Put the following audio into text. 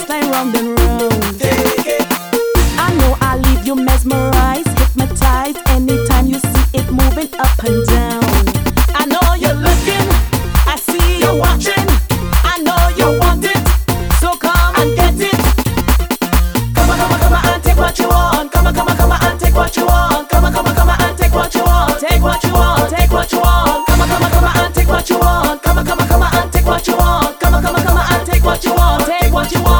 last time round and round. I know I leave you mesmerized, hypnotized anytime you see it moving up and down. I know you're looking, I see you're watching, I know you want it, so come and get it. Come on, come on, come on and take what you want. Come on, come on, come on and take what you want. Come on, come on, come on and take what you want. Take what you want, take what you want. Come on, come on, come on and take what you want. Come on, come on, come on and take what you want. Come on, come on, come on and take what you want. Take what you want.